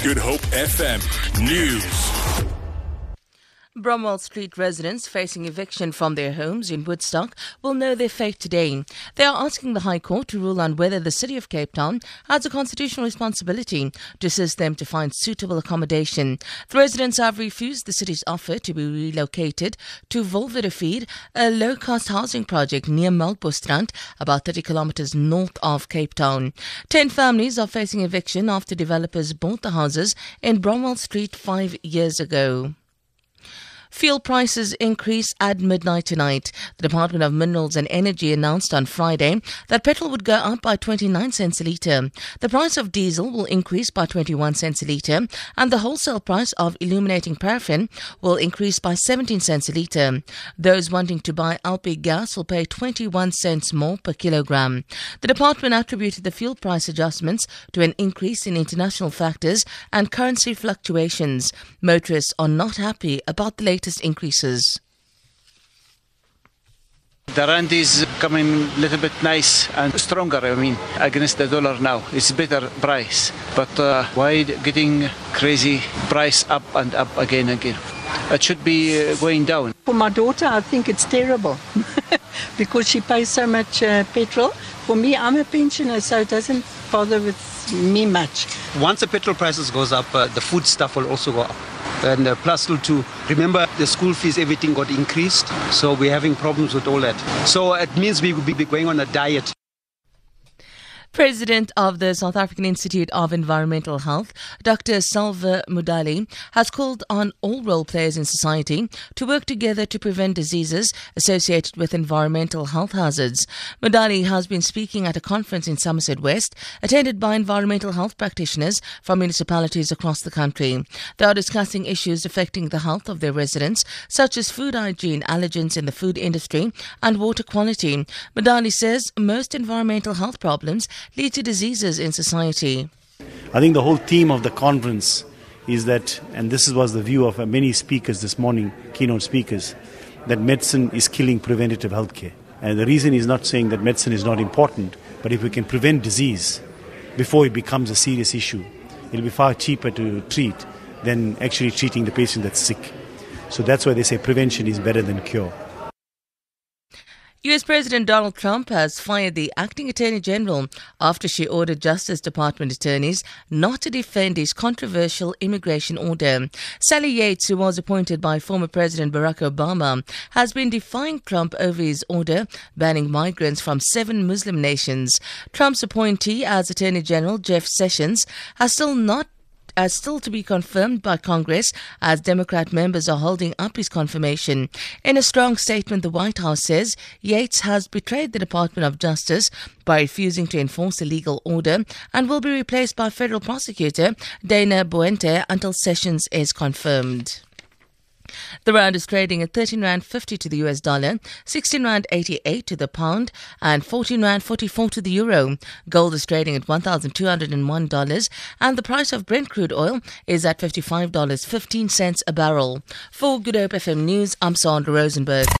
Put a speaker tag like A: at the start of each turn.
A: Good Hope FM News.
B: Bromwell Street residents facing eviction from their homes in Woodstock will know their fate today. They are asking the High Court to rule on whether the City of Cape Town has a constitutional responsibility to assist them to find suitable accommodation. The residents have refused the city's offer to be relocated to Wolwerivier, a low-cost housing project near Melkbosstrand, about 30 kilometers north of Cape Town. Ten families are facing eviction after developers bought the houses in Bromwell Street five years ago. Fuel prices increase at midnight tonight. The Department of Minerals and Energy announced on Friday that petrol would go up by 29 cents a litre. The price of diesel will increase by 21 cents a litre, and the wholesale price of illuminating paraffin will increase by 17 cents a litre. Those wanting to buy LP gas will pay 21 cents more per kilogram. The department attributed the fuel price adjustments to an increase in international factors and currency fluctuations. Motorists are not happy about the latest latest increases?
C: The rand is coming a little bit nice and stronger, I mean, against the dollar now. It's better price. But uh, why getting crazy price up and up again and again? It should be uh, going down.
D: For my daughter, I think it's terrible because she pays so much uh, petrol. For me, I'm a pensioner, so it doesn't bother with me much.
E: Once the petrol prices goes up, uh, the food stuff will also go up. And uh, plus to remember the school fees, everything got increased. So we're having problems with all that. So it means we will be going on a diet.
B: President of the South African Institute of Environmental Health, Dr. Salva Mudali, has called on all role players in society to work together to prevent diseases associated with environmental health hazards. Mudali has been speaking at a conference in Somerset West, attended by environmental health practitioners from municipalities across the country. They are discussing issues affecting the health of their residents, such as food hygiene, allergens in the food industry, and water quality. Mudali says most environmental health problems lead to diseases in society.
F: I think the whole theme of the conference is that, and this was the view of many speakers this morning, keynote speakers, that medicine is killing preventative healthcare. And the reason is not saying that medicine is not important, but if we can prevent disease before it becomes a serious issue, it'll be far cheaper to treat than actually treating the patient that's sick. So that's why they say prevention is better than cure.
B: US President Donald Trump has fired the acting attorney general after she ordered Justice Department attorneys not to defend his controversial immigration order. Sally Yates, who was appointed by former President Barack Obama, has been defying Trump over his order banning migrants from seven Muslim nations. Trump's appointee as Attorney General, Jeff Sessions, has still not as still to be confirmed by Congress as Democrat members are holding up his confirmation. In a strong statement, the White House says Yates has betrayed the Department of Justice by refusing to enforce a legal order and will be replaced by federal prosecutor Dana Boente until Sessions is confirmed. The rand is trading at 13 rand 50 to the US dollar, 16 rand 88 to the pound, and 14 rand 44 to the euro. Gold is trading at $1,201, and the price of Brent crude oil is at $55.15 a barrel. For Good Hope FM News, I'm Sandra Rosenberg.